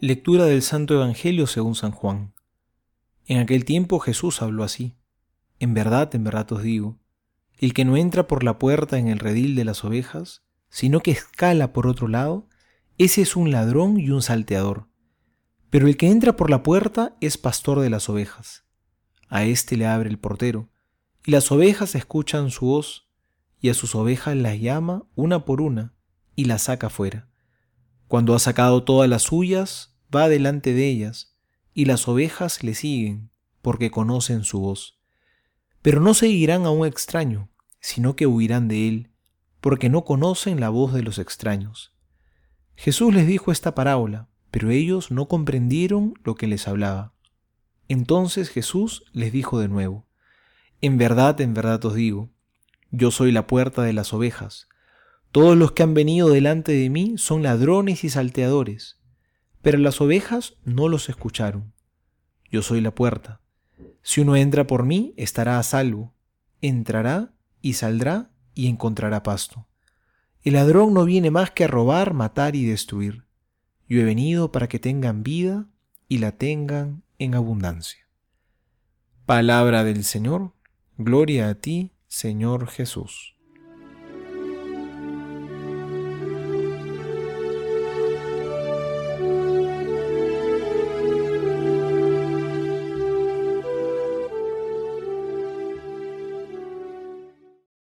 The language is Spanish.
Lectura del Santo Evangelio según San Juan. En aquel tiempo Jesús habló así. En verdad, en verdad os digo, el que no entra por la puerta en el redil de las ovejas, sino que escala por otro lado, ese es un ladrón y un salteador. Pero el que entra por la puerta es pastor de las ovejas. A éste le abre el portero, y las ovejas escuchan su voz, y a sus ovejas las llama una por una, y las saca fuera. Cuando ha sacado todas las suyas, va delante de ellas, y las ovejas le siguen, porque conocen su voz. Pero no seguirán a un extraño, sino que huirán de él, porque no conocen la voz de los extraños. Jesús les dijo esta parábola, pero ellos no comprendieron lo que les hablaba. Entonces Jesús les dijo de nuevo, En verdad, en verdad os digo, yo soy la puerta de las ovejas. Todos los que han venido delante de mí son ladrones y salteadores, pero las ovejas no los escucharon. Yo soy la puerta. Si uno entra por mí, estará a salvo. Entrará y saldrá y encontrará pasto. El ladrón no viene más que a robar, matar y destruir. Yo he venido para que tengan vida y la tengan en abundancia. Palabra del Señor. Gloria a ti, Señor Jesús.